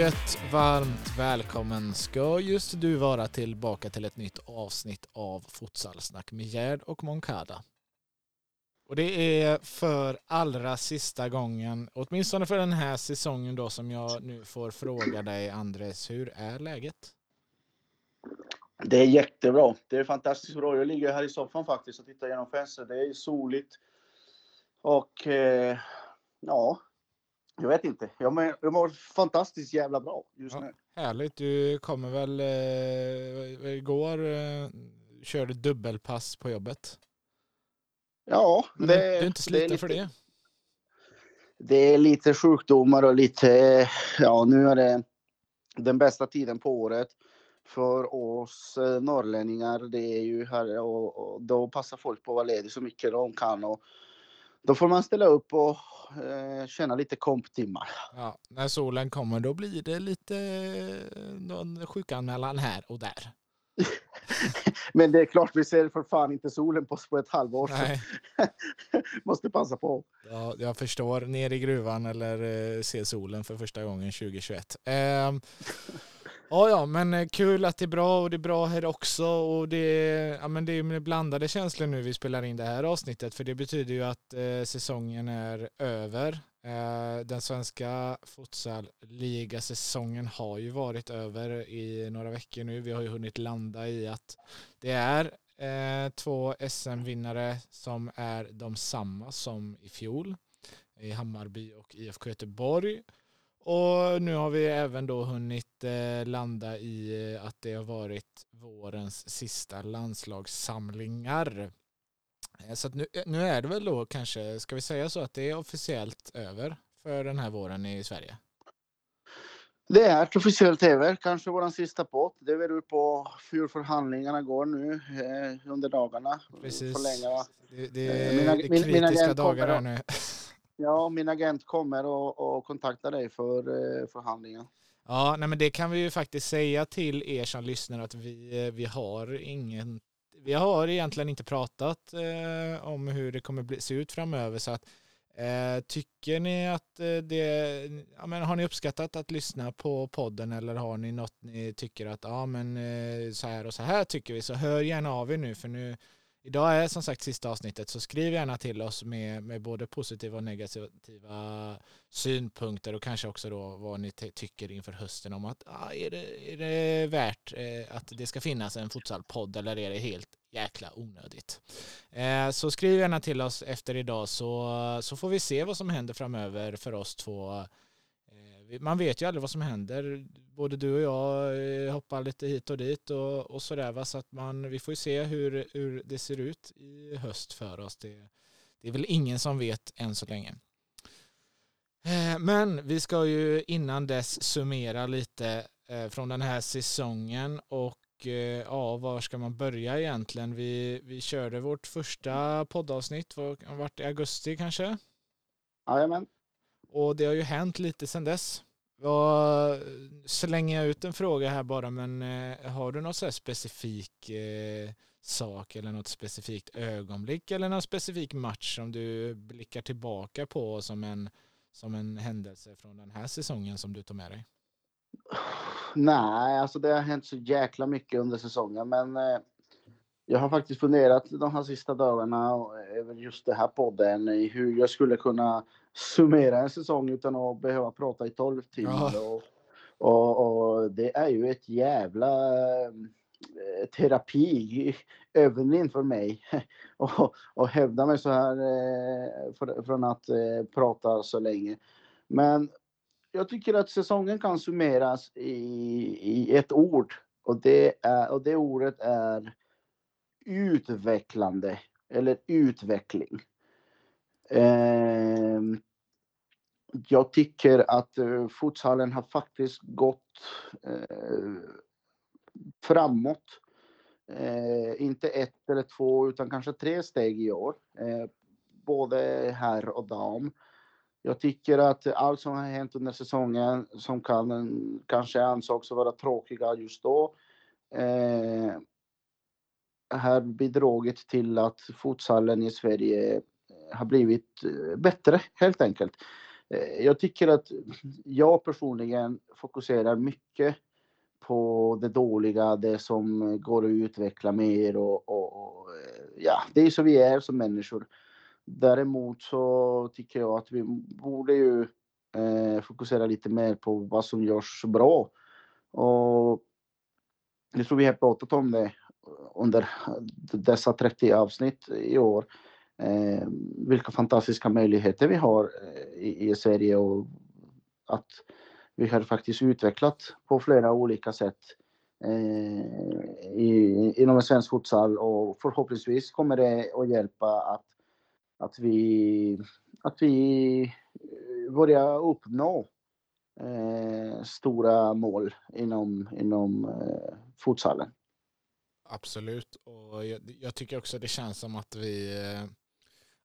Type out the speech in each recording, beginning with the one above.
Mycket varmt välkommen ska just du vara tillbaka till ett nytt avsnitt av Futsalsnack med Gerd och Moncada. Och det är för allra sista gången, åtminstone för den här säsongen då, som jag nu får fråga dig Andres, hur är läget? Det är jättebra. Det är fantastiskt bra. Jag ligger här i soffan faktiskt och tittar genom fönstret. Det är soligt. Och eh, ja, jag vet inte. Jag mår, jag mår fantastiskt jävla bra just Ja. nu. Härligt, du kommer väl eh, igår eh, körde dubbelpass på jobbet. Ja, det, du, är inte det sliten lite, för det? Det är lite sjukdomar och lite, ja nu är det den bästa tiden på året. För oss eh, norrlänningar, det är ju här och, och då passar folk på att vara ledig så mycket de kan. Och då får man ställa upp och eh, tjäna lite komptimmar. Ja, när solen kommer då blir det lite eh, någon sjukanmälan här och där. Men det är klart, vi ser för fan inte solen på, på ett halvår. Nej, Måste passa på. ja, jag förstår. Ner i gruvan eller eh, se solen för första gången 2021. Ehm, ja, ja, men eh, kul att det är bra och det är bra här också. Och det, är- ja, men det är med blandade känslor nu vi spelar in det här avsnittet. För det betyder ju att eh, säsongen är över. Eh, den svenska futsal-ligasäsongen har ju varit över i några veckor nu. Vi har ju hunnit landa i att det är eh, två SM-vinnare som är de samma som i fjol i Hammarby och IFK Göteborg. Och nu har vi även då hunnit eh, landa i eh, att det har varit vårens sista landslagssamlingar. Eh, Så nu, nu är det väl då kanske, ska vi säga så att det är officiellt över för den här våren i Sverige? Det är officiellt över, kanske vår sista podd. Det beror på hur förhandlingarna går nu eh, under dagarna. Precis. Det, det, är mina- det mina kritiska agent dagar här nu. Ja, min agent kommer och, och kontaktar dig för eh, förhandlingen. Ja, nej men det kan vi ju faktiskt säga till er som lyssnar att vi, eh, vi har ingen vi har egentligen inte pratat eh, om hur det kommer bli, se ut framöver så att eh, tycker ni att eh, det, ja men har ni uppskattat att lyssna på podden eller har ni något ni tycker att ja men eh, så här och så här tycker vi så hör gärna av er nu för nu Idag är som sagt sista avsnittet så skriv gärna till oss med, med både positiva och negativa synpunkter och kanske också då vad ni tycker inför hösten om att ah, är, det, är det värt eh, att det ska finnas en futsalpodd eller är det helt jäkla onödigt? Eh, så skriv gärna till oss efter idag så, så får vi se vad som händer framöver för oss två. Man vet ju aldrig vad som händer. Både du och jag eh, hoppar lite hit och dit och, och sådär. Va? Så att man, vi får ju se hur, hur det ser ut i höst för oss. Det, det är väl ingen som vet än så länge. Eh, men vi ska ju innan dess summera lite eh, från den här säsongen och ja, var ska man börja egentligen? Vi, vi körde vårt första poddavsnitt, var, har i augusti kanske? Jajamän. Och det har ju hänt lite sedan dess. Jag slänger jag ut en fråga här bara, men eh, har du någon så här specifik eh, sak eller något specifikt ögonblick eller någon specifik match som du blickar tillbaka på som en, som en händelse från den här säsongen som du tar med dig? Nej, alltså det har hänt så jäkla mycket under säsongen, men eh, jag har faktiskt funderat de här sista dagarna över just det här podden, hur jag skulle kunna summera en säsong utan att behöva prata i 12 timmar. Ja. Och, och, och det är ju ett jävla eh, terapi övning för mig och, och hävda mig så här eh, för, från att eh, prata så länge. Men jag tycker att säsongen kan summeras i, i ett ord och det, är, och det ordet är utvecklande eller utveckling. Eh, jag tycker att eh, futsalen har faktiskt gått eh, framåt. Eh, inte ett eller två utan kanske tre steg i år. Eh, både herr och dam. Jag tycker att allt som har hänt under säsongen som kan, kanske ansågs vara tråkiga just då eh, har bidragit till att futsalen i Sverige eh, har blivit eh, bättre helt enkelt. Eh, jag tycker att jag personligen fokuserar mycket på det dåliga, det som går att utveckla mer och, och, och ja, det är så vi är som människor. Däremot så tycker jag att vi borde ju eh, fokusera lite mer på vad som görs bra. Och jag tror vi har pratat om det under dessa 30 avsnitt i år. Eh, vilka fantastiska möjligheter vi har eh, i, i Sverige och att vi har faktiskt utvecklat på flera olika sätt eh, i, inom svensk futsal och förhoppningsvis kommer det att hjälpa att, att, vi, att vi eh, börjar uppnå eh, stora mål inom, inom eh, futsalen. Absolut, och jag, jag, tycker också det känns som att vi, eh,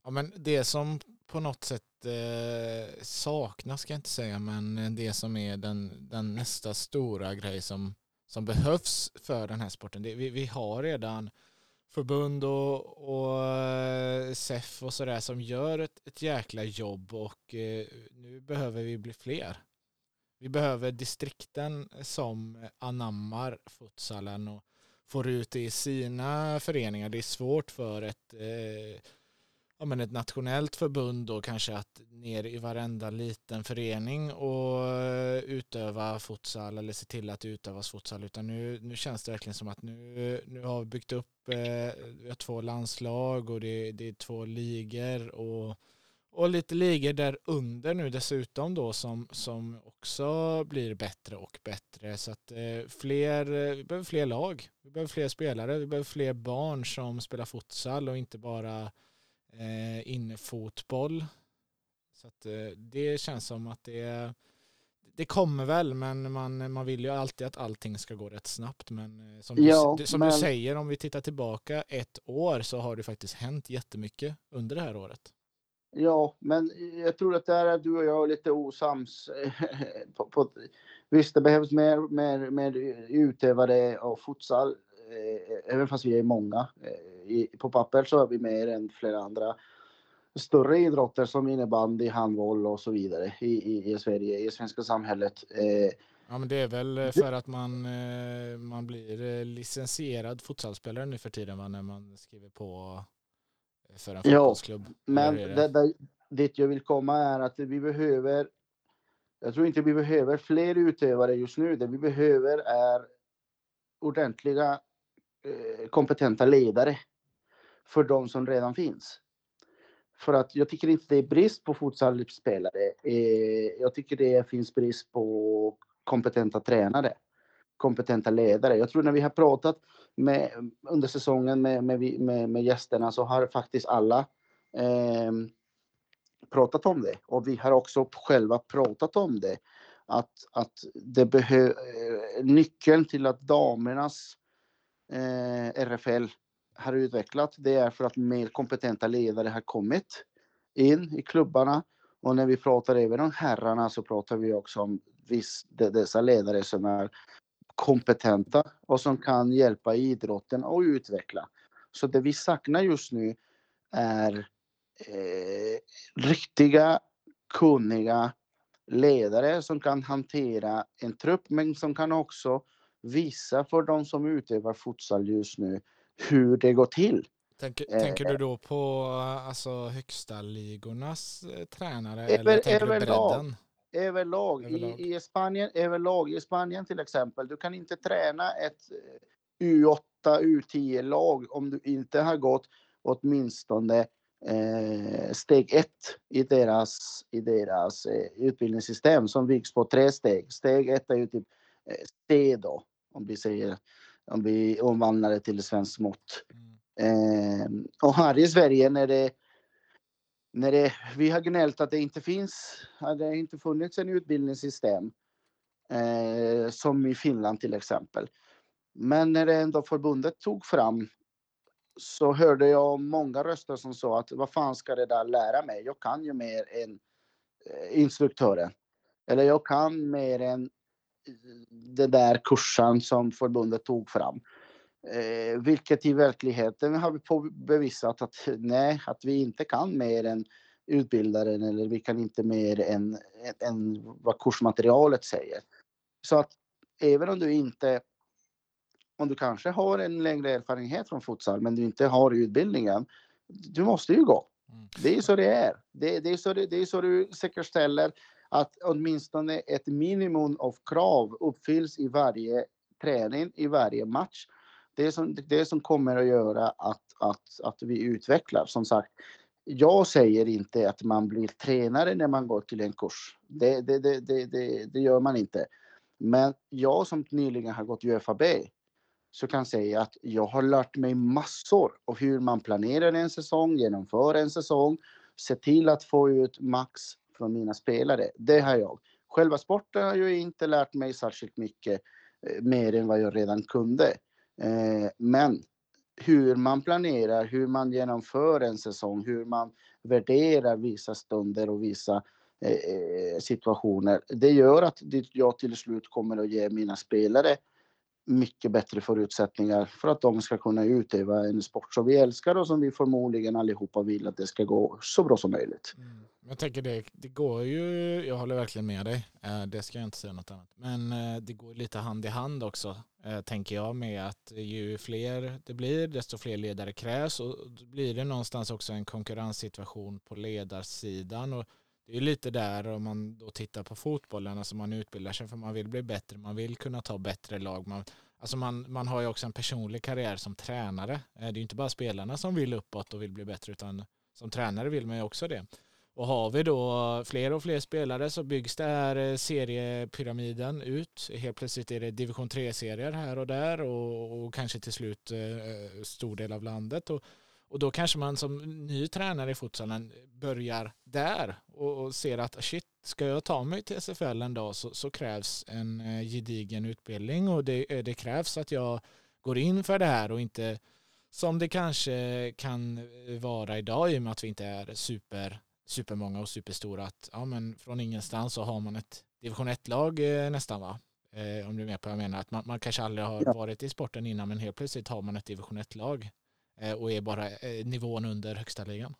ja men det som på något sätt eh, saknas ska jag inte säga, men det som är den, den nästa stora grej som, som behövs för den här sporten. Det, vi, vi har redan förbund och, och eh, SEF och sådär som gör ett, ett jäkla jobb och eh, nu behöver vi bli fler. Vi behöver distrikten som anammar futsalen och får ut det i sina föreningar. Det är svårt för ett, eh, ja, men ett nationellt förbund då kanske att ner i varenda liten förening och eh, utöva futsal eller se till att det utövas futsal. Utan nu, nu känns det verkligen som att nu, nu har vi byggt upp eh, vi har två landslag och det, det är två ligor och och lite ligor där under nu dessutom då som, som också blir bättre och bättre. Så att eh, fler, eh, vi behöver fler lag, vi behöver fler spelare, vi behöver fler barn som spelar futsal och inte bara eh, innefotboll. Så att eh, det känns som att det, det kommer väl men man, man vill ju alltid att allting ska gå rätt snabbt. Men eh, som, ja, du, som men... du säger, om vi tittar tillbaka ett år så har det faktiskt hänt jättemycket under det här året. Ja, men jag tror att där är du och jag lite osams. på, på, visst, det behövs mer, mer, mer utövare av futsal, eh, även fast vi är många. Eh, i, på papper så är vi mer än flera andra större idrotter som innebandy, handboll och så vidare i, i, i Sverige, i svenska samhället. Eh, ja, men det är väl eh, för att man, eh, man blir eh, licensierad futsalspelare nu för tiden va, när man skriver på för en fotbollsklubb. Ja, men det, det, dit jag vill komma är att vi behöver, jag tror inte vi behöver fler utövare just nu. Det vi behöver är ordentliga eh, kompetenta ledare för de som redan finns. För att jag tycker inte det är brist på futsalspelare. Eh, jag tycker det finns brist på kompetenta tränare, kompetenta ledare. Jag tror när vi har pratat med, under säsongen med, med, med, med gästerna så har faktiskt alla eh, pratat om det. Och vi har också själva pratat om det. Att, att det behö, eh, nyckeln till att damernas eh, RFL har utvecklat det är för att mer kompetenta ledare har kommit in i klubbarna. Och när vi pratar även om herrarna så pratar vi också om viss, dessa ledare som är kompetenta och som kan hjälpa idrotten att utveckla. Så det vi saknar just nu är eh, riktiga, kunniga ledare som kan hantera en trupp men som kan också visa för de som utövar futsal just nu hur det går till. Tänker, eh, tänker du då på alltså, högsta ligornas eh, tränare över, eller tänker du bredden? Överlag, överlag. I, i, Spanien, överlag. I Spanien till exempel, du kan inte träna ett U8, U10-lag om du inte har gått åtminstone eh, steg ett i deras, i deras eh, utbildningssystem som byggs på tre steg. Steg ett är ju typ eh, C då, om vi säger, om vi omvandlar det till svenskt mått. Mm. Eh, och här i Sverige när det när det, vi har gnällt att det inte finns, det inte funnits en utbildningssystem eh, som i Finland till exempel. Men när det ändå förbundet tog fram så hörde jag många röster som sa att vad fan ska det där lära mig? Jag kan ju mer än eh, instruktören. Eller jag kan mer än eh, den där kursen som förbundet tog fram. Eh, vilket i verkligheten har vi bevisat att nej, att vi inte kan mer än utbildaren eller vi kan inte mer än, än vad kursmaterialet säger. Så att även om du inte om du kanske har en längre erfarenhet från futsal men du inte har utbildningen, du måste ju gå. Mm. Det är så det är. Det, det, är så det, det är så du säkerställer att åtminstone ett minimum av krav uppfylls i varje träning, i varje match. Det som, det som kommer att göra att, att, att vi utvecklar. Som sagt, jag säger inte att man blir tränare när man går till en kurs. Det, det, det, det, det, det gör man inte. Men jag som nyligen har gått UFAB så kan säga att jag har lärt mig massor av hur man planerar en säsong, genomför en säsong, se till att få ut max från mina spelare. Det har jag. Själva sporten har jag inte lärt mig särskilt mycket eh, mer än vad jag redan kunde. Eh, men hur man planerar, hur man genomför en säsong, hur man värderar vissa stunder och vissa eh, eh situationer. Det gör att jag till slut kommer att ge mina spelare mycket bättre förutsättningar för att de ska kunna utöva en sport som vi älskar och som vi förmodligen allihopa vill att det ska gå så bra som möjligt. Mm. Jag tänker det, det går ju, jag håller verkligen med dig, eh, det ska jag inte säga något annat. Men eh, det går lite hand i hand också, eh, tänker jag, med att ju fler det blir, desto fler ledare krävs och då blir det någonstans också en konkurrenssituation på ledarsidan. Och det är lite där om man då tittar på fotbollen, alltså man utbildar sig för man vill bli bättre, man vill kunna ta bättre lag. Man, alltså man, man har ju också en personlig karriär som tränare. Eh, det är ju inte bara spelarna som vill uppåt och vill bli bättre utan som tränare vill man ju också det. Och har vi då fler och fler spelare så byggs det här eh, seriepyramiden ut. Helt plötsligt är det division 3-serier här och där och, och kanske till slut eh, stor del av landet. Och, och då kanske man som ny tränare i futsalen börjar där och, och ser att shit, ska jag ta mig till SFL en dag så, så krävs en eh, gedigen utbildning och det, eh, det, krävs att jag går in för det här och inte som det kanske kan vara idag i och med att vi inte är super, supermånga och superstora att ja, men från ingenstans så har man ett division 1-lag eh, nästan va? Eh, om du är med på vad jag menar. Att man, man kanske aldrig har varit i sporten innan men helt plötsligt har man ett division 1-lag Eh, Eh, och är bara eh, nivån under högsta ligan?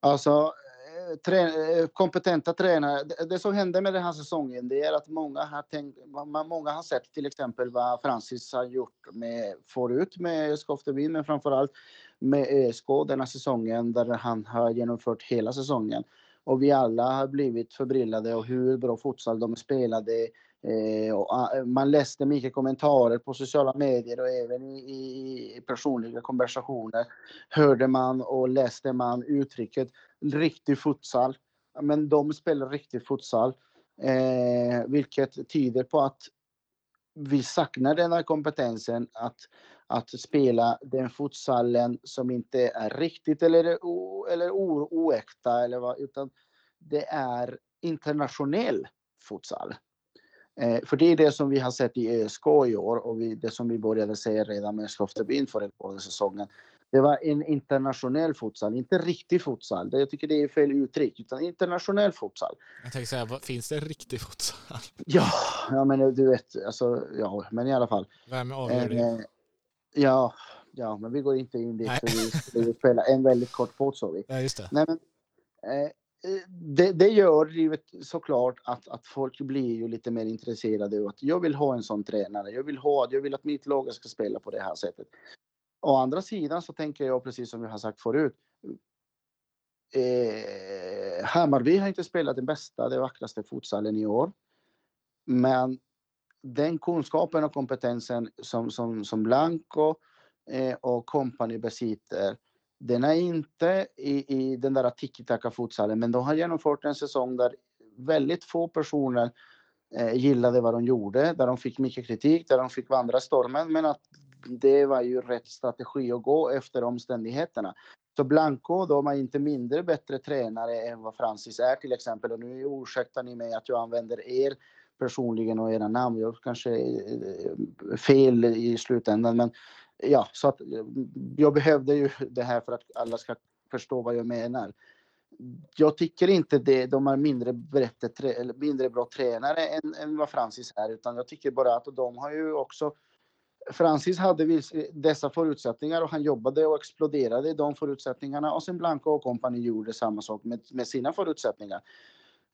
Alltså, eh, trä kompetenta tränare. Det som hände med den här säsongen det är att många har, tänkt, många har sett till exempel vad Francis har gjort med, förut med Skoftebyn, men framförallt med ÖSK den här säsongen där han har genomfört hela säsongen. Och vi alla har blivit förbryllade och hur bra futsal de spelade, Eh, ah, man läste mycket kommentarer på sociala medier och även i, i, personliga konversationer hörde man och läste man uttrycket riktig futsal. Men de spelar riktig futsal, eh, vilket tyder på att vi saknar den här kompetensen att, att spela den futsalen som inte är riktigt eller, o, eller o, oäkta, eller vad, utan det är internationell futsal. Eh, för det är det som vi har sett i ÖSK i år och vi, det som vi började säga redan med Sloftebyn för ett säsongen. Det var en internationell futsal, inte riktig futsal. Jag tycker det är fel uttryck, utan internationell futsal. Jag tänkte säga, finns det riktig futsal? Ja, ja men du vet, alltså, ja, men i alla fall. Vem avgör det? Eh, ja, ja, men vi går inte in dit för vi, vi spelar en väldigt kort podd så vi. Ja, just det. Nej, men, eh, det, det, gör livet såklart att, att folk blir ju lite mer intresserade av att jag vill ha en sån tränare. Jag vill ha, jag vill att mitt lag ska spela på det här sättet. Å andra sidan så tänker jag precis som jag har sagt förut. Eh, Hammarby har inte spelat den bästa, den vackraste futsalen i år. Men den kunskapen och kompetensen som, som, som Blanco eh, och kompani besitter den är inte i, i den där tiki-taka-futsalen, men de har genomfört en säsong där väldigt få personer eh, gillade vad de gjorde, där de fick mycket kritik, där de fick vandra stormen, men att det var ju rätt strategi att gå efter omständigheterna. Så Blanco, de är inte mindre bättre tränare än vad Francis är till exempel. Och nu ursäktar ni mig att jag använder er personligen och era namn. Jag kanske är fel i slutändan, men ja, så att eh, jag behövde ju det här för att alla ska förstå vad jag menar. Jag tycker inte det, de är mindre, bättre, mindre bra tränare än, än vad Francis är, utan jag tycker bara att de har ju också Francis hade dessa förutsättningar och han jobbade och exploderade i de förutsättningarna och sen Blanco och kompani gjorde samma sak med, med sina förutsättningar.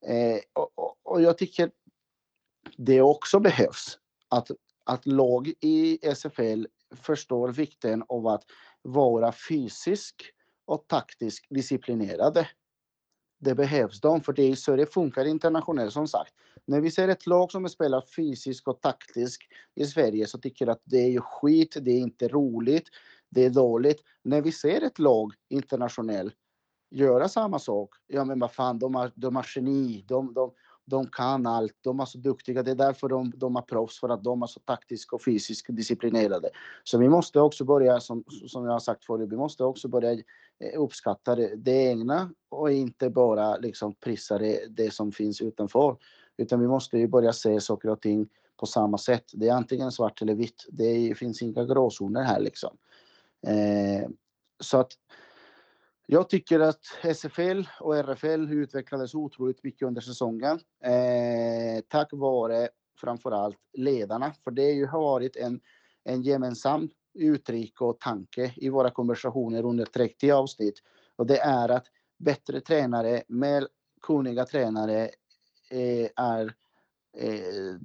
Eh, och, och, och, jag tycker det också behövs att, att lag i SFL förstår vikten av att vara fysisk och taktiskt disciplinerade. Det behövs de, för det är så det funkar internationellt som sagt. När vi ser ett lag som spelar fysiskt och taktiskt i Sverige så tycker jag att det är skit, det är inte roligt, det är dåligt. När vi ser ett lag internationellt göra samma sak, ja men vad fan, de har, de har geni, de, de, de kan allt, de är så duktiga. Det är därför de, de är proffs, för att de är så taktiskt och fysiskt disciplinerade. Så vi måste också börja, som, som jag har sagt förut, vi måste också börja eh, uppskatta det, det egna och inte bara liksom prisa det, det som finns utanför. Utan vi måste ju börja se saker och ting på samma sätt. Det är antingen svart eller vitt. Det finns inga gråzoner här liksom. Eh, så att jag tycker att SFL och RFL utvecklades otroligt mycket under säsongen. Eh, tack vare framförallt ledarna, för det ju har varit en, en gemensam uttryck och tanke i våra konversationer under 30 avsnitt. Och det är att bättre tränare, mer kunniga tränare eh, är eh,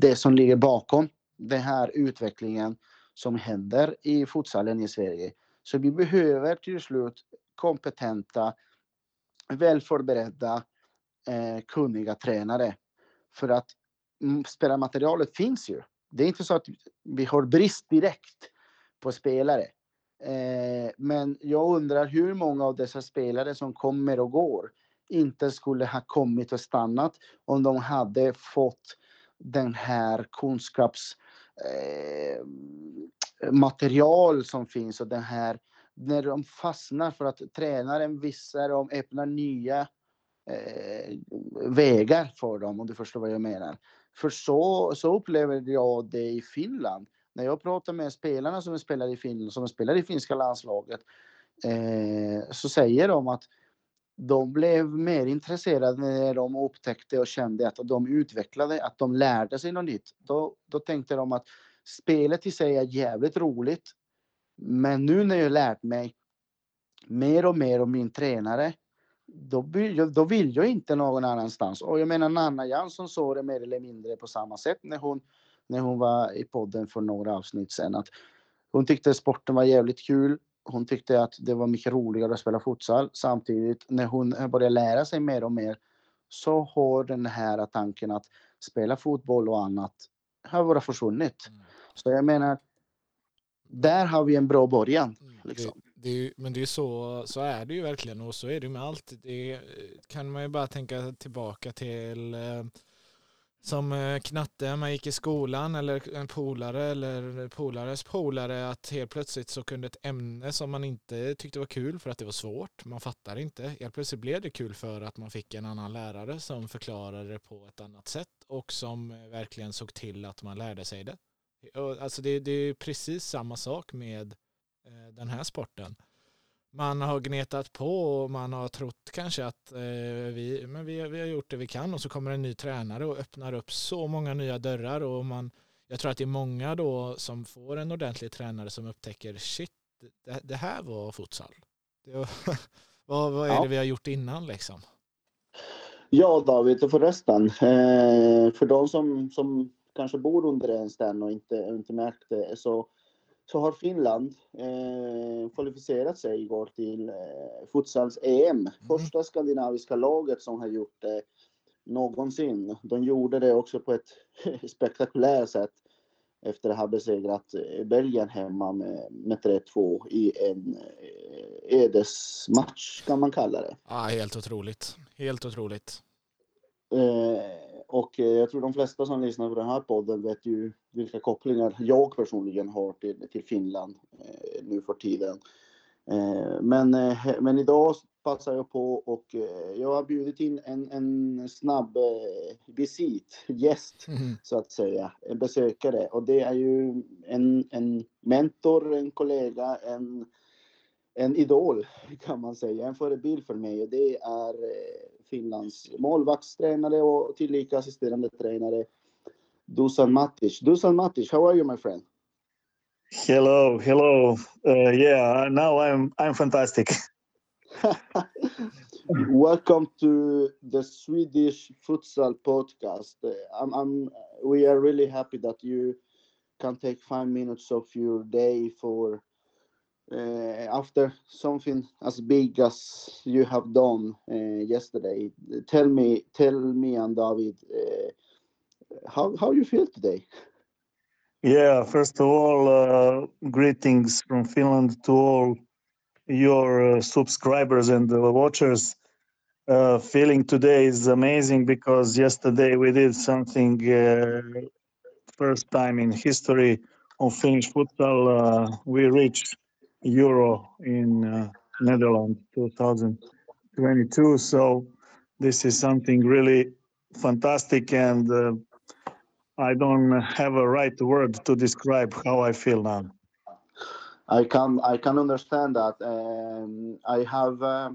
det som ligger bakom den här utvecklingen som händer i futsalen i Sverige. Så vi behöver till slut kompetenta, väl förberedda, eh, kunniga tränare. För att mm, spelarmaterialet finns ju. Det är inte så att vi har brist direkt på spelare. Eh, men jag undrar hur många av dessa spelare som kommer och går inte skulle ha kommit och stannat om de hade fått den här kunskapsmaterial eh, som finns och den här när de fastnar för att tränaren visar dem, öppnar nya eh, vägar för dem, om du förstår vad jag menar. För så, så upplever jag det i Finland. När jag pratar med spelarna som spelar i Finland, som spelar i finska landslaget, eh, så säger de att de blev mer intresserade när de upptäckte och kände att de utvecklade, att de lärde sig något nytt. Då, då tänkte de att spelet i sig är jävligt roligt men nu när jag lärt mig mer och mer om min tränare, då vill, jag, då vill jag inte någon annanstans. Och jag menar Nanna Jansson sa det mer eller mindre på samma sätt när hon, när hon var i podden för några avsnitt sedan. Att hon tyckte sporten var jävligt kul. Hon tyckte att det var mycket roligare att spela futsal. Samtidigt när hon började lära sig mer och mer så har den här tanken att spela fotboll och annat har bara försvunnit. Mm. Så jag menar, där har vi en bra början. Mm, liksom. Det, det, men det är så, så är det ju verkligen och så är det med allt. Det kan man ju bara tänka tillbaka till eh, som eh, knatte, man gick i skolan eller en polare eller polares polare att helt plötsligt så kunde ett ämne som man inte tyckte var kul för att det var svårt, man fattar inte, helt plötsligt blev det kul för att man fick en annan lärare som förklarade det på ett annat sätt och som verkligen såg till att man lärde sig det. Alltså det, det är precis samma sak med eh, den här sporten. Man har gnetat på och man har trott kanske att eh, vi, men vi, vi har gjort det vi kan och så kommer en ny tränare och öppnar upp så många nya dörrar och man, jag tror att det är många då som får en ordentlig tränare som upptäcker shit, det, det här var futsal. Var, vad, vad är ja. det vi har gjort innan liksom? Ja David, och förresten, eh, för de som, som kanske bor under en sten och inte, inte märkt det, så, så har Finland eh, kvalificerat sig igår till eh, futsals-EM. Mm. Första skandinaviska laget som har gjort det någonsin. De gjorde det också på ett spektakulärt sätt efter att ha besegrat eh, Belgien hemma med, med 3-2 i en eh, ödesmatch kan man kalla det. Ja, helt otroligt. Helt otroligt. Eh, och eh, jag tror de flesta som lyssnar på den här podden vet ju vilka kopplingar jag personligen har till, till Finland eh, nu för tiden. Eh, men, men idag passar jag på och jag har bjudit in en, en snabb visit, gäst mm. så att säga, en besökare. Och det är ju en, en mentor, en kollega, en, en idol kan man säga, en förebild för mig. Och det är Finlands målvaktstränare och tillika assisterande tränare Dusan Matic. Dusan Matic, how are you my friend? Hello, hello. Uh, yeah, now I'm I'm fantastic. Welcome to the Swedish Futsal Podcast. Uh, I'm, I'm, we are really happy that you can take five minutes of your day for after something as big as you have done uh, yesterday. Tell me, tell me, and David, uh, how how you feel today? Yeah, first of all, uh, greetings from Finland to all your uh, subscribers and uh, watchers. Uh, feeling today is amazing because yesterday we did something uh, first time in history of Finnish football. Uh, we reached Euro in uh, Netherlands 2022. So this is something really fantastic and uh, I don't have a right word to describe how I feel now. I can I can understand that. Um, I have uh,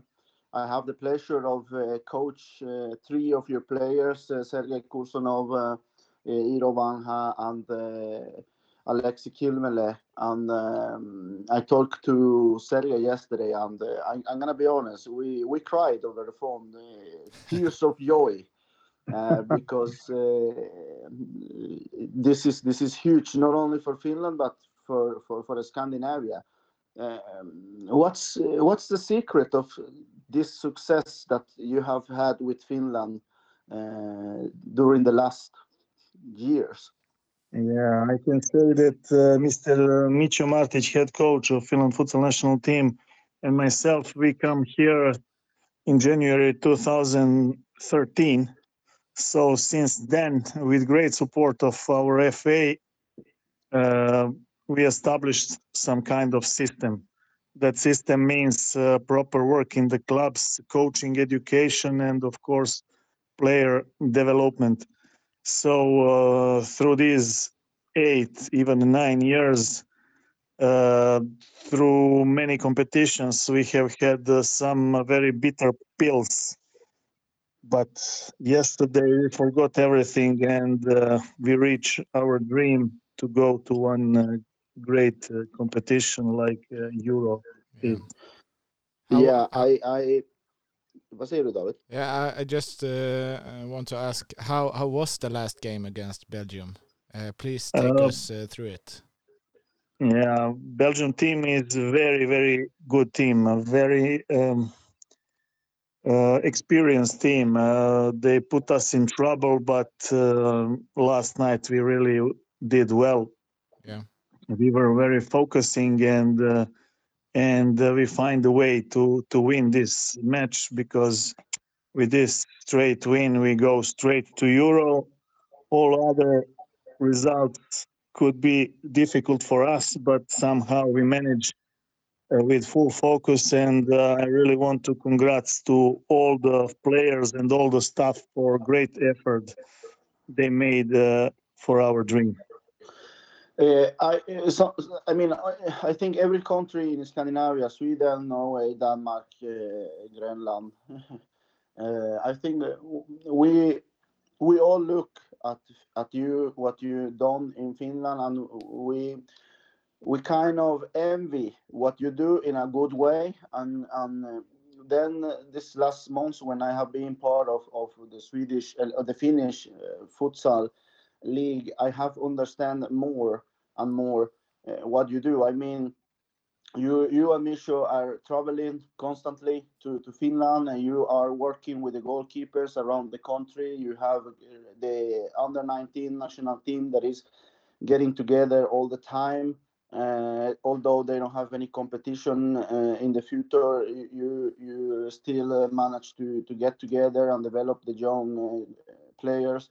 I have the pleasure of uh, coach uh, three of your players, uh, Sergei Kursonov, uh, Iro Vanha, and uh, Alexi Kilmele. And um, I talked to Sergei yesterday, and uh, I, I'm gonna be honest, we we cried over the phone, uh, tears of joy. Uh, because uh, this is this is huge not only for Finland but for for for Scandinavia. Um, what's what's the secret of this success that you have had with Finland uh, during the last years? Yeah, I can say that uh, Mr. Micho Martic, head coach of Finland futsal national team, and myself, we come here in January 2013 so since then, with great support of our FA, uh, we established some kind of system. That system means uh, proper work in the clubs, coaching, education, and of course, player development. So uh, through these eight, even nine years, uh, through many competitions, we have had uh, some very bitter pills but yesterday we forgot everything and uh, we reached our dream to go to one uh, great uh, competition like uh, Euro. Yeah. Yeah, I, I vad säger du David? Yeah, I, I just uh, uh, want to ask how how was the last game against Belgium? Uh, please take Uh, us uh, through it. Yeah, Belgium team is a very very good team, a very um, uh, experienced team. Uh, they put us in trouble, but uh, last night we really did well. Yeah. we were very focusing and uh, and uh, we find a way to to win this match because with this straight win we go straight to Euro. All other results could be difficult for us, but somehow we manage uh, with full focus. And uh, I really want to congrats to all the players and all the staff for great effort they made uh, for our dream. Uh, I, uh, so, I mean, I, I think every country in Scandinavia, Sweden, Norway, Denmark, uh, Greenland, uh, I think we we all look at at you what you done in Finland, and we we kind of envy what you do in a good way, and and uh, then this last month when I have been part of of the Swedish the Finnish futsal league, I have understand more and more uh, what you do. I mean, you you and Misho are traveling constantly to, to Finland, and you are working with the goalkeepers around the country. You have uh, the under 19 national team that is getting together all the time. Uh, although they don't have any competition uh, in the future, you you still uh, manage to to get together and develop the young uh, players.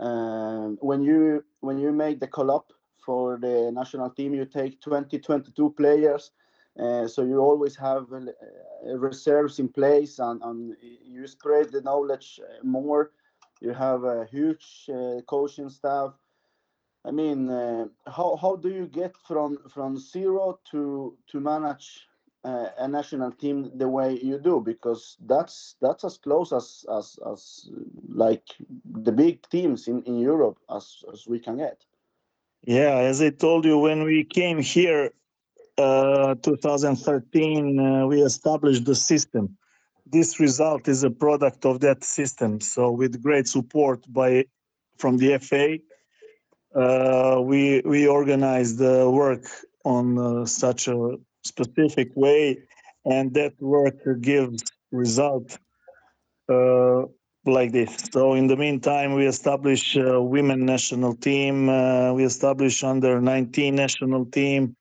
Um, when you when you make the call up for the national team, you take 20, 22 players. Uh, so you always have uh, reserves in place and, and you spread the knowledge uh, more. You have a huge uh, coaching staff. I mean, uh, how, how do you get from from zero to to manage uh, a national team the way you do? Because that's that's as close as as, as like the big teams in, in Europe as, as we can get. Yeah, as I told you, when we came here, uh, 2013, uh, we established the system. This result is a product of that system. So, with great support by from the FA, uh, we we organized the work on uh, such a specific way, and that work gives result uh, like this. So in the meantime, we establish a women national team. Uh, we establish under 19 national team.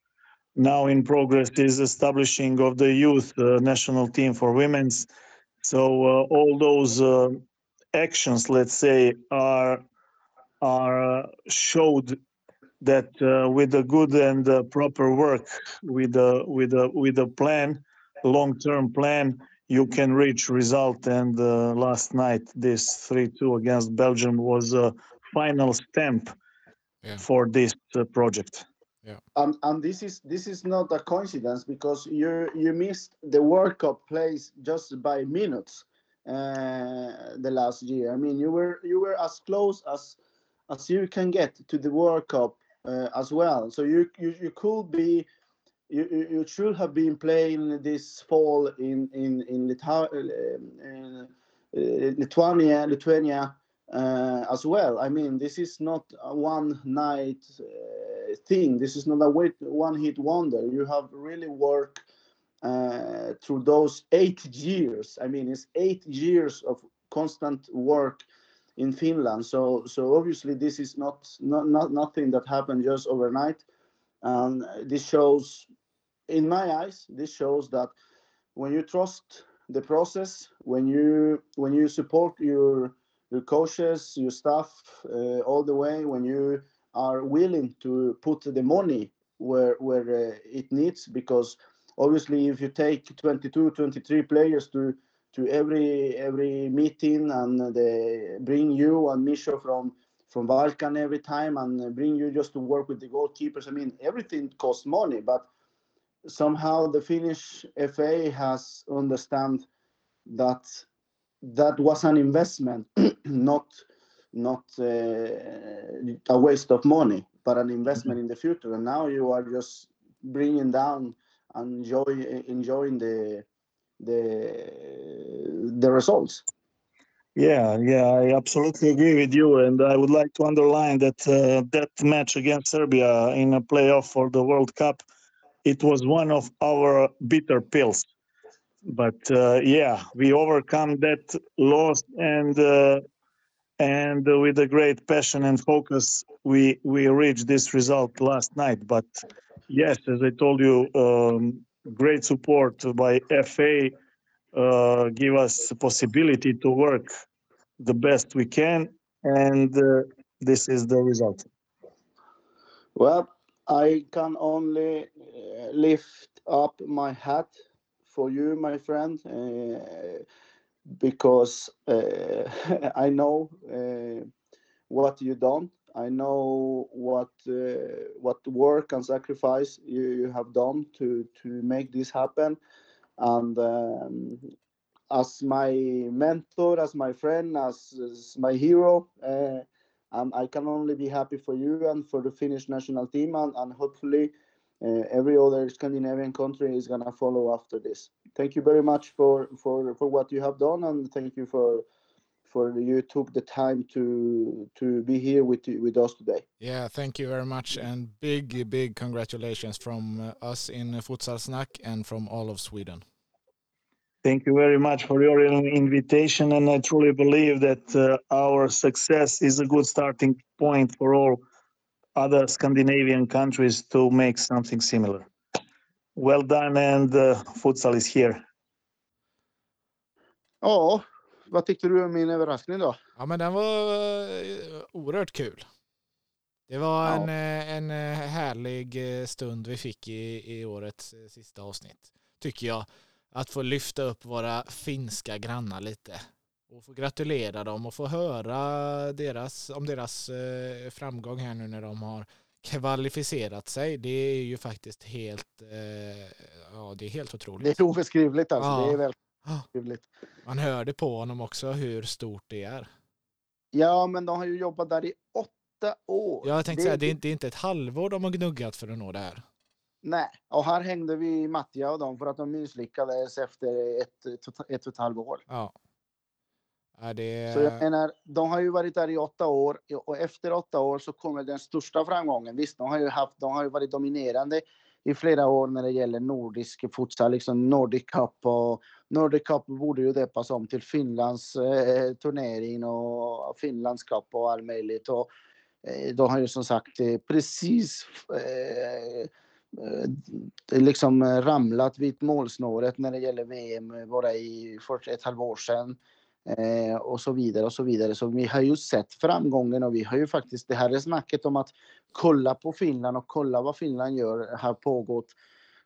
Now in progress is establishing of the youth uh, national team for women's. So uh, all those uh, actions, let's say, are are uh, showed that uh, with a good and uh, proper work, with a with a with a plan, long-term plan, you can reach result. And uh, last night, this 3-2 against Belgium was a final stamp Yeah. for this uh, project. and and this is this is not a coincidence because you you missed the World Cup place just by minutes uh, the last year. I mean, you were you were as close as as you can get to the World Cup uh, as well. So you you, you could be. You, you should have been playing this fall in in in, Lithu- uh, uh, Lithuania, Lithuania uh, as well. I mean, this is not a one night uh, thing. This is not a one hit wonder. You have really worked uh, through those eight years. I mean, it's eight years of constant work in Finland. So, so obviously, this is not not, not nothing that happened just overnight. And this shows, in my eyes, this shows that when you trust the process, when you when you support your your coaches, your staff uh, all the way, when you are willing to put the money where where uh, it needs, because obviously if you take 22, 23 players to to every every meeting and they bring you and Misho from from Balkan every time and bring you just to work with the goalkeepers. I mean, everything costs money, but somehow the Finnish FA has understand that that was an investment, not not uh, a waste of money, but an investment in the future. And now you are just bringing down and enjoy enjoying the the the results. Yeah, yeah, I absolutely agree with you, and I would like to underline that uh, that match against Serbia in a playoff for the World Cup, it was one of our bitter pills. But uh, yeah, we overcome that loss, and uh, and with a great passion and focus, we we reached this result last night. But yes, as I told you, um, great support by FA uh, give us possibility to work the best we can, and uh, this is the result. Well, I can only uh, lift up my hat for you, my friend, uh, because uh, I know uh, what you done. I know what uh, what work and sacrifice you, you have done to to make this happen, and um, as my mentor, as my friend, as, as my hero. Uh, um, I can only be happy for you and for the Finnish national team, and, and hopefully uh, every other Scandinavian country is gonna follow after this. Thank you very much for for for what you have done, and thank you for for you took the time to to be here with with us today. Yeah, thank you very much, and big, big congratulations from uh, us in Futsal Snack and from all of Sweden. Thank you very much for your invitation, and I truly believe that uh, our success is a good starting point for all other Scandinavian countries to make something similar. Well done, and uh, futsal is here. Ja, vad tyckte du om min överraskning då? Ja, men den var eh, oerhört kul. Det var Ja. en, eh, en eh, härlig stund vi fick i, i årets sista avsnitt, tycker jag. Att få lyfta upp våra finska grannar lite och få gratulera dem och få höra deras, om deras framgång här nu när de har kvalificerat sig. Det är ju faktiskt helt, ja det är helt otroligt. Det är obeskrivligt alltså. Ja. Det är väldigt Obeskrivligt. Man hörde på honom också hur stort det är. Ja, men de har ju jobbat där i åtta år. Jag tänkte säga, det är, det är inte ett halvår de har gnuggat för att nå det här. Nej, och här hängde vi Mattia och dem för att de misslyckades efter ett, ett, ett och ett halvt år. Ja. ja det... Så jag menar, de har ju varit där i åtta år och efter åtta år så kommer den största framgången. Visst, de har ju, haft, de har ju varit dominerande i flera år när det gäller nordisk futsal, liksom Nordic Cup och Nordic Cup borde ju döpas om till Finlands eh, turnering och Finlands Cup och allt möjligt. Och, eh, de har ju som sagt eh, precis eh, eh liksom eh, ramlat vid målsnåret när det gäller VM eh, bara i för ett halvår sedan. Eh, och så vidare och så vidare. Så vi har ju sett framgången och vi har ju faktiskt det här är snacket om att kolla på Finland och kolla vad Finland gör har pågått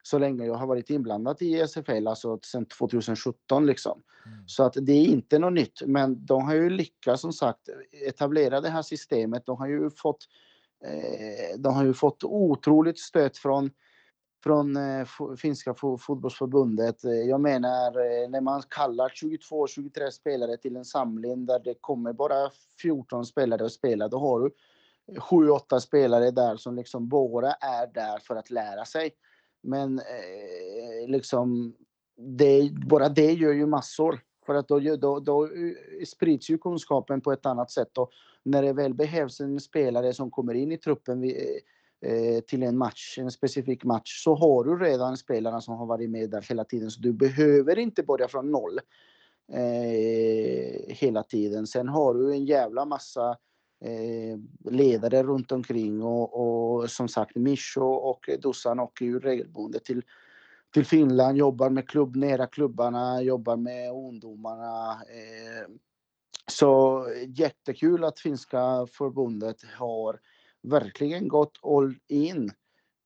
så länge jag har varit inblandad i SFL, alltså sedan 2017 liksom. Mm. Så att det är inte något nytt, men de har ju lyckats som sagt etablera det här systemet. De har ju fått, eh, de har ju fått otroligt stöd från från eh, finska fotbollsförbundet. Eh, jag menar eh, när man kallar 22-23 spelare till en samling där det kommer bara 14 spelare att spela, då har du eh, 7-8 spelare där som liksom bara är där för att lära sig. Men eh, liksom, det, bara det gör ju massor. För att då, då, då eh, sprids ju kunskapen på ett annat sätt. Och när det väl behövs en spelare som kommer in i truppen eh, Eh, till en match, en specifik match, så har du redan spelarna som har varit med där hela tiden. Så du behöver inte börja från noll eh, hela tiden. Sen har du en jävla massa Eh, ledare runt omkring och, och som sagt Mischo och Dusan åker ju regelbundet till, till Finland, jobbar med klubb, nära klubbarna, jobbar med ungdomarna. Eh, så jättekul att finska förbundet har verkligen gått all in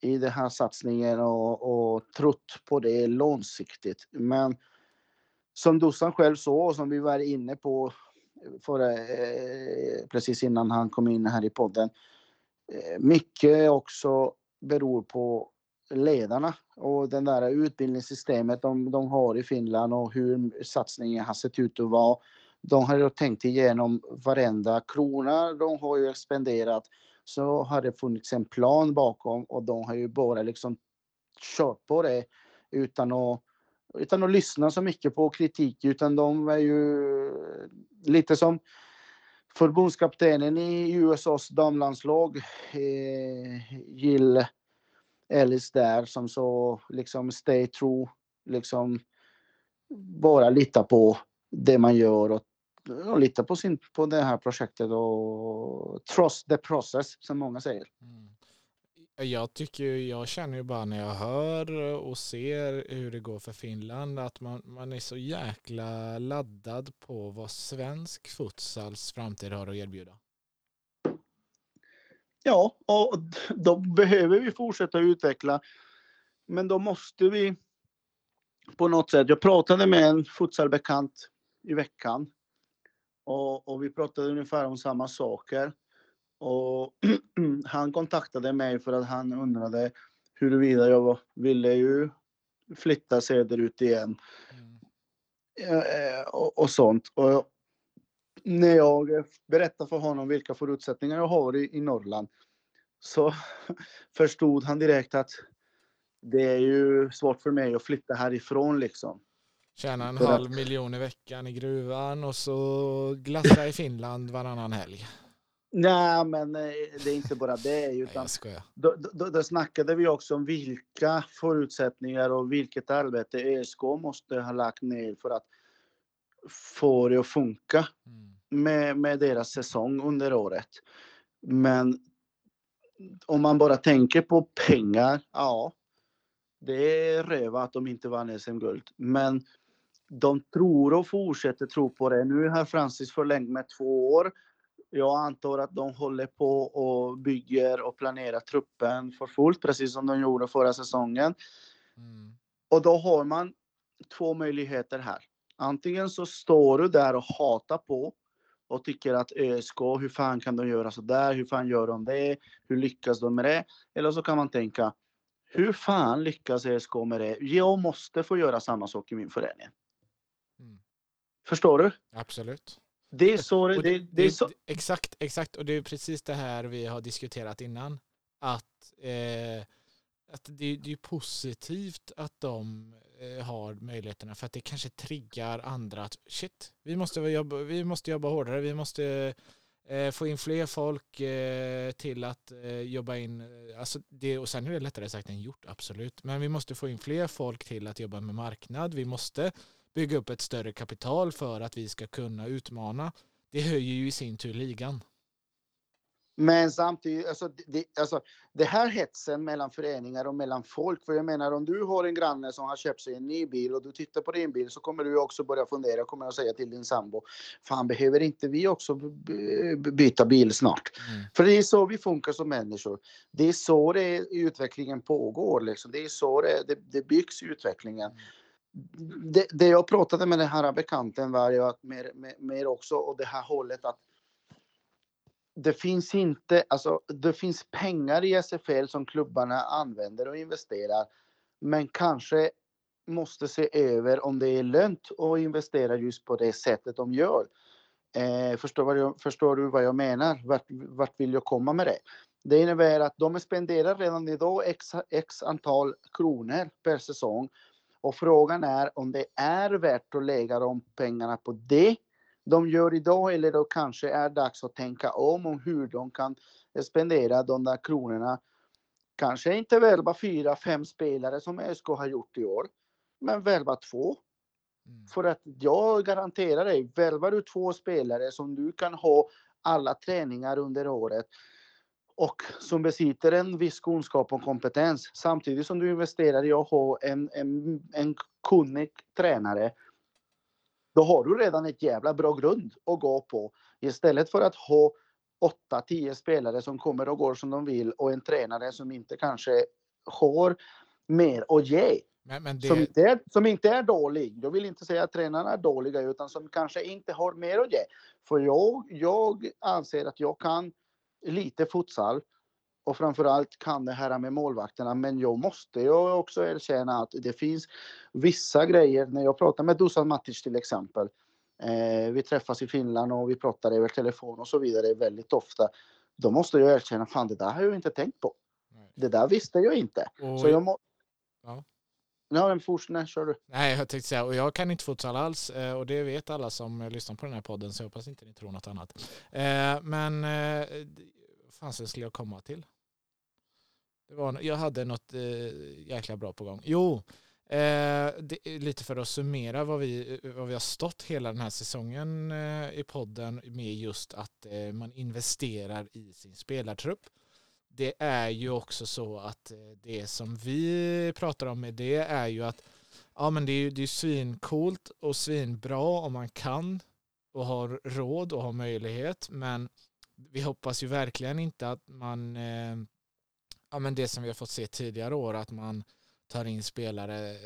i den här satsningen och, och trott på det långsiktigt. Men som Dusan själv sa och som vi var inne på för, eh, precis innan han kom in här i podden. Eh, mycket också beror på ledarna och den där utbildningssystemet de, de har i Finland och hur satsningen har sett ut och vad. De har ju tänkt igenom varenda krona de har ju spenderat. Så har det funnits en plan bakom och de har ju bara liksom kört på det utan att utan att lyssna så mycket på kritik utan de är ju lite som förbundskaptenen i USAs damlandslag, eh, Jill Ellis där som så liksom stay true, liksom bara lita på det man gör och, och lita på, sin, på det här projektet och trust the process som många säger. Mm. Jag tycker, jag känner ju bara när jag hör och ser hur det går för Finland att man, man är så jäkla laddad på vad svensk futsals framtid har att erbjuda. Ja, och då behöver vi fortsätta utveckla. Men då måste vi på något sätt. Jag pratade med en futsalbekant i veckan och, och vi pratade ungefär om samma saker. Och han kontaktade mig för att han undrade huruvida jag ville ju flytta söderut igen. Mm. Eh, och, och, sånt. Och när jag berättade för honom vilka förutsättningar jag har i, i Norrland så förstod han direkt att det är ju svårt för mig att flytta härifrån liksom. Tjäna en halv miljon i veckan i gruvan och så glassa i Finland varannan helg. Nej, men eh, det är inte bara det. Utan Nej, då, då, då snackade vi också om vilka förutsättningar och vilket arbete ÖSK måste ha lagt ner för att få det att funka mm. med, med deras säsong under året. Men om man bara tänker på pengar, ja, det är röva att de inte vann SM-guld. Men de tror och fortsätter tro på det. Nu har Francis förlängt med två år jag antar att de håller på och bygger och planerar truppen för fullt, precis som de gjorde förra säsongen. Mm. Och då har man två möjligheter här. Antingen så står du där och hatar på och tycker att ÖSK, hur fan kan de göra så där? Hur fan gör de det? Hur lyckas de med det? Eller så kan man tänka, hur fan lyckas ÖSK med det? Jag måste få göra samma sak i min förening. Förstår du? Absolut. Det är så det, det, det är så. Exakt, exakt. Och det är precis det här vi har diskuterat innan. Att, eh, att det, det är positivt att de eh, har möjligheterna för att det kanske triggar andra att shit, vi måste jobba, vi måste jobba hårdare, vi måste eh, få in fler folk eh, till att eh, jobba in, alltså det, och sen är det lättare sagt än gjort, absolut, men vi måste få in fler folk till att jobba med marknad, vi måste bygga upp ett större kapital för att vi ska kunna utmana. Det höjer ju i sin tur ligan. Men samtidigt, alltså det, alltså det här hetsen mellan föreningar och mellan folk. För jag menar om du har en granne som har köpt sig en ny bil och du tittar på din bil så kommer du också börja fundera, kommer att säga till din sambo. Fan behöver inte vi också byta bil snart? Mm. För det är så vi funkar som människor. Det är så det utvecklingen pågår liksom. Det är så det, det, det byggs utvecklingen. Mm det, det, jag pratade med den här bekanten var ju att mer, mer, mer också och det här hållet att det finns inte, alltså det finns pengar i SFL som klubbarna använder och investerar. Men kanske måste se över om det är lönt att investera just på det sättet de gör. Eh, förstår, jag, förstår, du vad jag menar? Vart, vart vill jag komma med det? Det innebär att de spenderar redan idag x, x antal kronor per säsong och frågan är om det är värt att lägga de pengarna på det de gör idag eller då kanske är dags att tänka om om hur de kan spendera de där kronorna. Kanske inte värva fyra, fem spelare som ÖSK har gjort i år, men värva två. Mm. För att jag garanterar dig, värvar du två spelare som du kan ha alla träningar under året och som besitter en viss kunskap och kompetens samtidigt som du investerar i att ha en, en, en kunnig tränare. Då har du redan ett jävla bra grund att gå på istället för att ha 8-10 spelare som kommer och går som de vill och en tränare som inte kanske har mer att ge. Men, men det... som, inte är, som inte är dålig. Jag vill inte säga att tränarna är dåliga utan som kanske inte har mer att ge. För jag, jag anser att jag kan lite futsal och framförallt kan det här med målvakterna. Men jag måste ju också erkänna att det finns vissa grejer. När jag pratar med Dusan Matic till exempel. Eh, vi träffas i Finland och vi pratar över telefon och så vidare väldigt ofta. Då måste jag erkänna, fan det där har jag inte tänkt på. Nej. Det där visste jag inte. Och... Så jag må... Ja. Ja, men fortsätt, kör du. Nej, jag tänkte säga, och jag kan inte futsal alls eh, och det vet alla som eh, lyssnar på den här podden så jag hoppas inte ni tror något annat. Eh, men vad fan skulle jag komma till? Det var, jag hade något jäkla bra på gång. Jo, det, lite för att summera vad vi, vad vi har stått hela den här säsongen i podden med just att man investerar i sin spelartrupp det är ju också så att eh, det som vi pratar om med det är ju att ja men det är ju det är svincoolt och svinbra om man kan och har råd och har möjlighet men vi hoppas ju verkligen inte att man eh, ja men det som vi har fått se tidigare år att man tar in spelare eh,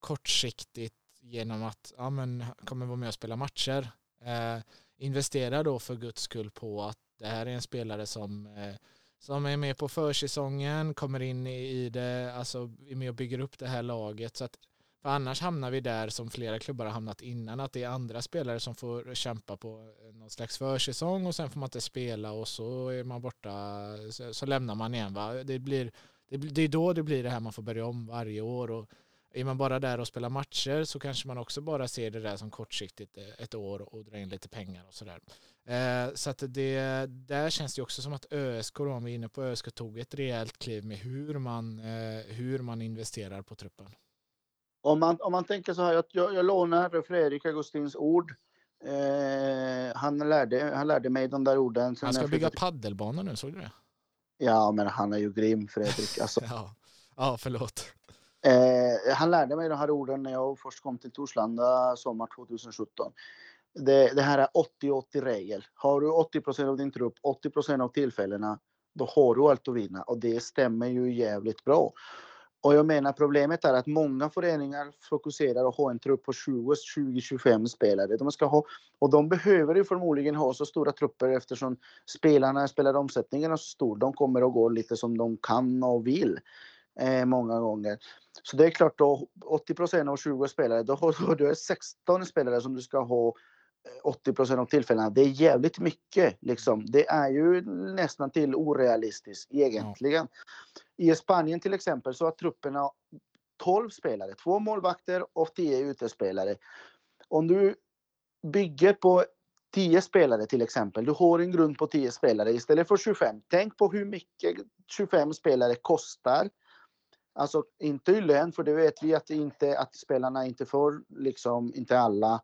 kortsiktigt genom att ja men kommer vara med och spela matcher. Eh, investera då för guds skull på att det här är en spelare som eh, som är med på försäsongen, kommer in i det, alltså är med och bygger upp det här laget. Så att, för annars hamnar vi där som flera klubbar har hamnat innan, att det är andra spelare som får kämpa på eh, någon slags försäsong och sen får man inte spela och så är man borta, så, så lämnar man igen. Va? Det, blir, det, det är då det blir det här man får börja om varje år. Och, är man bara där och spelar matcher så kanske man också bara ser det där som kortsiktigt eh, ett år och drar in lite pengar och sådär. Eh, så att det, där känns det också som att ÖSK, då, om vi är inne på ÖSK, tog ett rejält kliv med hur man, eh, hur man investerar på truppen. Om man, om man tänker så här, jag, jag, jag lånar Fredrik Augustins ord. Eh, han, lärde, han lärde mig de där orden. Han ska bygga paddelbanor nu, såg du det? Ja, men han är ju grym Fredrik. Alltså. ja. ja, förlåt. Eh, han lärde mig de här orden när jag först kom till Torslanda sommar 2017. Det, det här är 80-80-regel. Har du 80% av din trupp, 80% av tillfällena, då har du allt att vinna. Och det stämmer ju jävligt bra. Och jag menar problemet är att många föreningar fokuserar och har en trupp på 20-25 spelare. De ska ha, och de behöver ju förmodligen ha så stora trupper eftersom spelarna spelar omsättningen är så stor. De kommer att gå lite som de kan och vill eh, många gånger. Så det är klart då 80% av 20 spelare, då har du 16 spelare som du ska ha 80 procent av tillfällena. Det är jävligt mycket. Liksom. Det är ju nästan till orealistiskt egentligen. Ja. I Spanien till exempel så har trupperna 12 spelare, två målvakter och 10 utespelare. Om du bygger på 10 spelare till exempel, du har en grund på 10 spelare istället för 25. Tänk på hur mycket 25 spelare kostar. Alltså inte i lön, för det vet vi att, inte, att spelarna inte får, liksom inte alla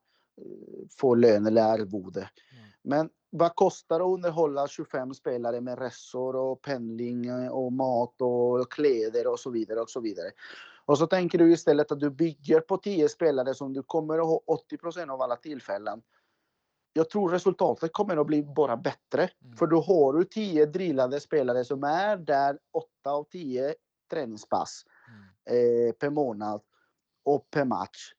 får lön eller arvode. Mm. Men vad kostar det att underhålla 25 spelare med resor och pendling eh, och mat och kläder och så vidare och så vidare. Och så tänker du istället att du bygger på 10 spelare som du kommer att ha 80% av alla tillfällen. Jag tror resultatet kommer att bli bara bättre. Mm. För då har du 10 drillade spelare som är där 8 av 10 träningspass mm. eh, per månad och per match.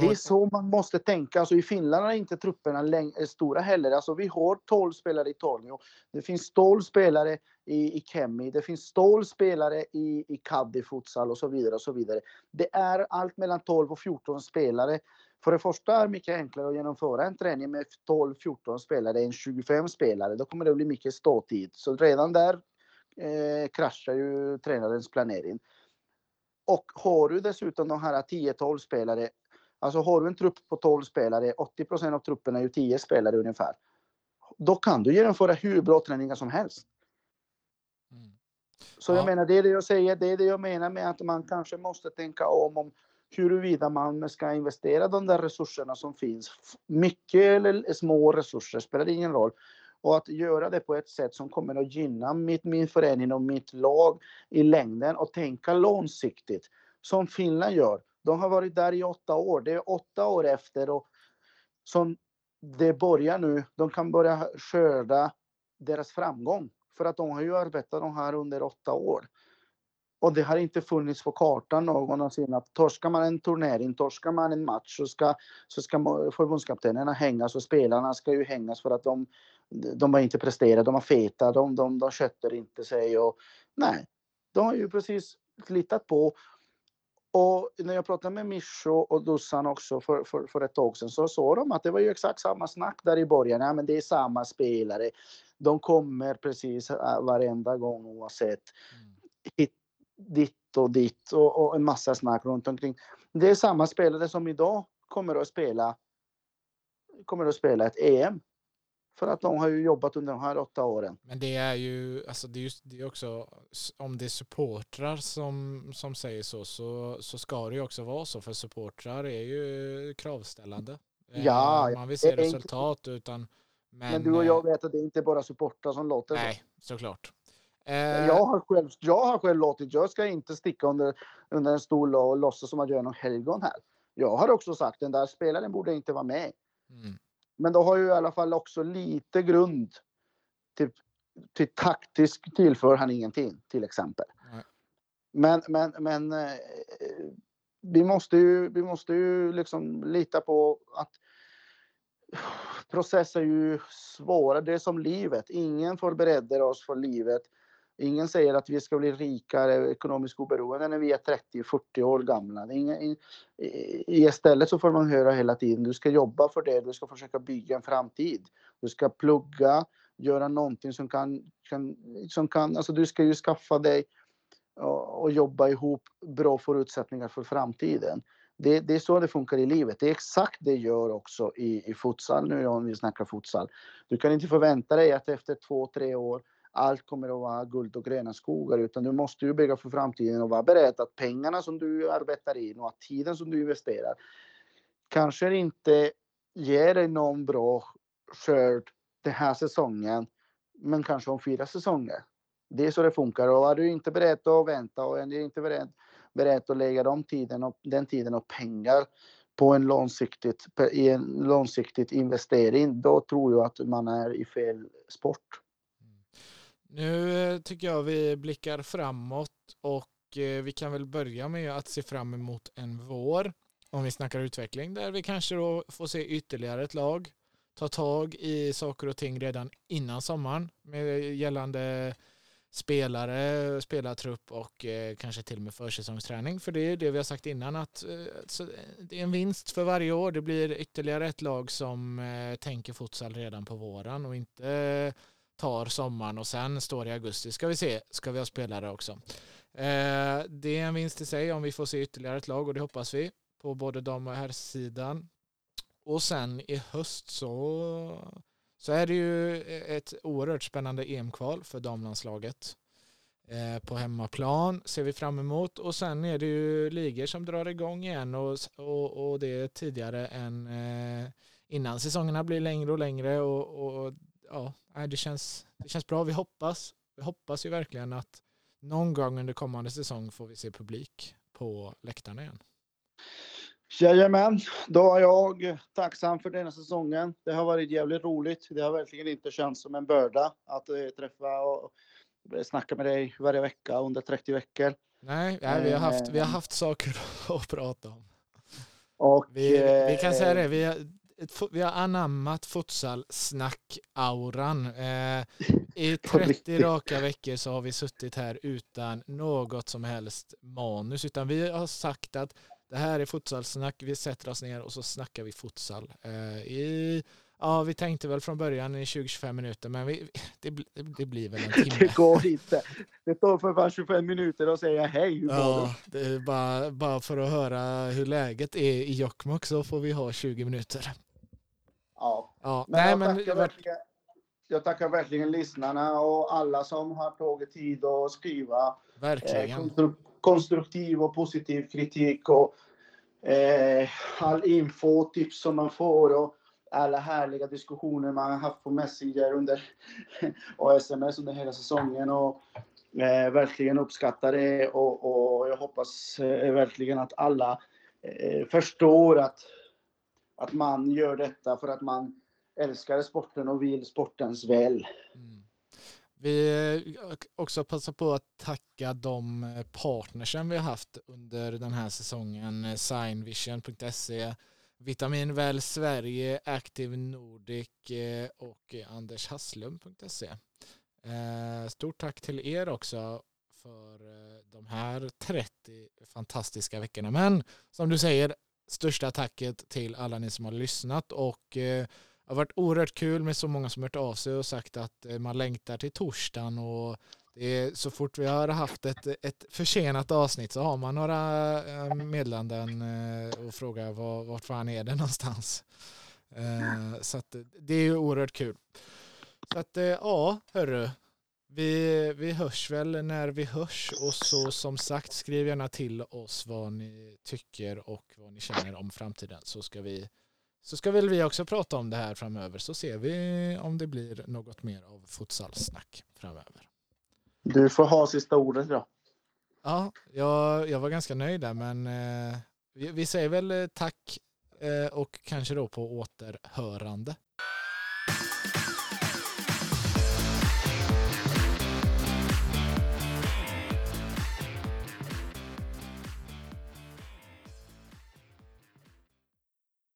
Det är så man måste tänka. Alltså I Finland är inte trupperna läng- stora heller. Alltså vi har 12 spelare i Tornio. Det finns 12 spelare i, i Kemi. Det finns 12 spelare i, i Caddy futsal och så vidare. och så vidare. Det är allt mellan 12 och 14 spelare. För det första är det mycket enklare att genomföra en träning med 12-14 spelare än 25 spelare. Då kommer det bli mycket ståtid. Så redan där eh, kraschar ju tränarens planering. Och har du dessutom de här 10-12 spelare Alltså har du en trupp på 12 spelare, 80% av truppen är ju 10 spelare ungefär. Då kan du genomföra hur bra träningar som helst. Mm. Så ja. jag menar, det är det jag säger, det är det jag menar med att man kanske måste tänka om, om huruvida man ska investera de där resurserna som finns. Mycket eller små resurser spelar ingen roll. Och att göra det på ett sätt som kommer att gynna mitt, min förening och mitt lag i längden och tänka långsiktigt. Som Finland gör. De har varit där i åtta år. Det är åtta år efter och som det börjar nu, de kan börja skörda deras framgång. För att de har ju arbetat de här under åtta år. Och det har inte funnits på kartan någonsin att torskar man en turnering, torskar man en match så ska, så ska förbundskaptenerna hängas och spelarna ska ju hängas för att de, de har inte presterat, de har feta, de, de, de köttar inte sig och nej, de har ju precis litat på och när jag pratade med Mischo och Dussan också för, för, för ett tag sedan så sa de att det var ju exakt samma snack där i början. Ja, men det är samma spelare. De kommer precis äh, varenda gång oavsett. Mm. Hit, ditt och ditt och, och, en massa snack runt omkring. Det är samma spelare som idag kommer att spela kommer att spela ett EM. För att de har ju jobbat under de här åtta åren. Men det är ju, alltså det är just det är också, om det är supportrar som, som säger så, så, så ska det ju också vara så, för supportrar är ju kravställande. Eh, ja, Man vill se resultat utan men, men, du och jag vet att det är inte bara supportrar som låter Nej, så. såklart. Eh, jag, har själv, jag har själv låtit, jag ska inte sticka under, under en stol och låtsas som att jag är någon helgon här. Jag har också sagt den där spelaren borde inte vara med. Mm. Men då har ju i alla fall också lite grund. Till, till taktisk tillför han ingenting till exempel. Nej. Men, men, men eh, vi måste ju, vi måste ju liksom lita på att processer är ju svåra. Det är som livet. Ingen förbereder oss för livet. Ingen säger att vi ska bli rikare, ekonomiskt oberoende när vi är 30-40 år gamla. Ingen, istället så får man höra hela tiden, du ska jobba för det, du ska försöka bygga en framtid. Du ska plugga, göra någonting som kan, kan, som kan alltså du ska ju skaffa dig och, och jobba ihop bra förutsättningar för framtiden. Det, det, är så det funkar i livet. Det är exakt det gör också i, i futsal nu om vi snackar futsal. Du kan inte förvänta dig att efter två, tre år allt kommer att vara guld och gröna skogar utan du måste ju bygga för framtiden och vara beredd att pengarna som du arbetar in och att tiden som du investerar kanske inte ger dig någon bra skörd den här säsongen men kanske om fyra säsonger. Det är så det funkar och är du inte beredd att vänta och är du inte beredd, beredd att lägga de tiden och, den tiden och pengar på en långsiktigt, i en långsiktigt investering, då tror jag att man är i fel sport. Nu eh, tycker jag vi blickar framåt och eh, vi kan väl börja med att se fram emot en vår om vi snackar utveckling där vi kanske då får se ytterligare ett lag ta tag i saker och ting redan innan sommaren med gällande spelare, spelartrupp och eh, kanske till och med försäsongsträning. För det är det vi har sagt innan att det är en vinst för varje år. Det blir ytterligare ett lag som tänker futsal redan på våren och inte tar sommaren och sen står i augusti. Ska vi se, ska vi ha spelare också. Eh, det är en vinst i sig om vi får se ytterligare ett lag och det hoppas vi på både dam och herrsidan. Och sen i höst så så är det ju ett oerhört spännande EM-kval för damlandslaget. Eh, på hemmaplan ser vi fram emot och sen är det ju ligor som drar igång igen och, och, och det är tidigare än eh, innan säsongerna blir längre och längre och, och ja, det känns, det känns bra. Vi hoppas, vi hoppas ju verkligen att någon gång under kommande säsong får vi se publik på läktarna igen. Jajamän, då är jag tacksam för denna säsongen. Det har varit jävligt roligt. Det har verkligen inte känts som en börda att eh, träffa och snacka med dig varje vecka under 30 veckor. Nej, nej vi, har haft, vi har eh. haft saker att prata om. Och, vi, vi kan säga det, vi vi har anammat futsal-snack-auran. Eh, I 30 raka veckor så har vi suttit här utan något som helst manus, utan vi har sagt att det här är futsalsnack, vi sätter oss ner och så snackar vi futsal. Eh, I, ja, vi tänkte väl från början i 20-25 minuter, men vi, det, det, blir väl en timme. det går inte. Det tar för bara 25 minuter och säga hej. Hur ja, det bara, bara för att höra hur läget är i Jokkmokk så får vi ha 20 minuter. Ja, ja men, nej, jag, men tackar verkligen, jag tackar verkligen lyssnarna och alla som har tagit tid att skriva. Eh, konstruktiv och positiv kritik och eh, all info och tips som man får och alla härliga diskussioner man har haft på Messenger under, och sms under hela säsongen. Och, eh, verkligen uppskattar det och, och jag hoppas eh, verkligen att alla eh, förstår att, att man gör detta för att man älskar sporten och vill sportens väl. Mm. Vi också passa på att tacka de partnersen vi har haft under den här säsongen. Signvision.se, Vitaminväl Sverige, Active Nordic eh, och Anders Hasslum.se. Eh, stort tack till er också för eh, de här 30 fantastiska veckorna. Men som du säger, största tacket till alla ni som har lyssnat och eh, det har varit oerhört kul med så många som hört av sig och sagt att eh, man längtar till torsdagen och det är, så fort vi har haft ett, ett försenat avsnitt så har man några eh, meddelanden och frågar var, vart fan är det någonstans. Så att det är ju oerhört kul. Så att ja, hörru. Vi, vi hörs väl när vi hörs och så som sagt skriv gärna till oss vad ni tycker och vad ni känner om framtiden så ska vi så ska väl vi också prata om det här framöver så ser vi om det blir något mer av futsalsnack framöver. Du får ha sista ordet idag. Ja, jag, jag var ganska nöjd där men eh, vi, vi säger väl eh, tack eh, och kanske då på återhörande.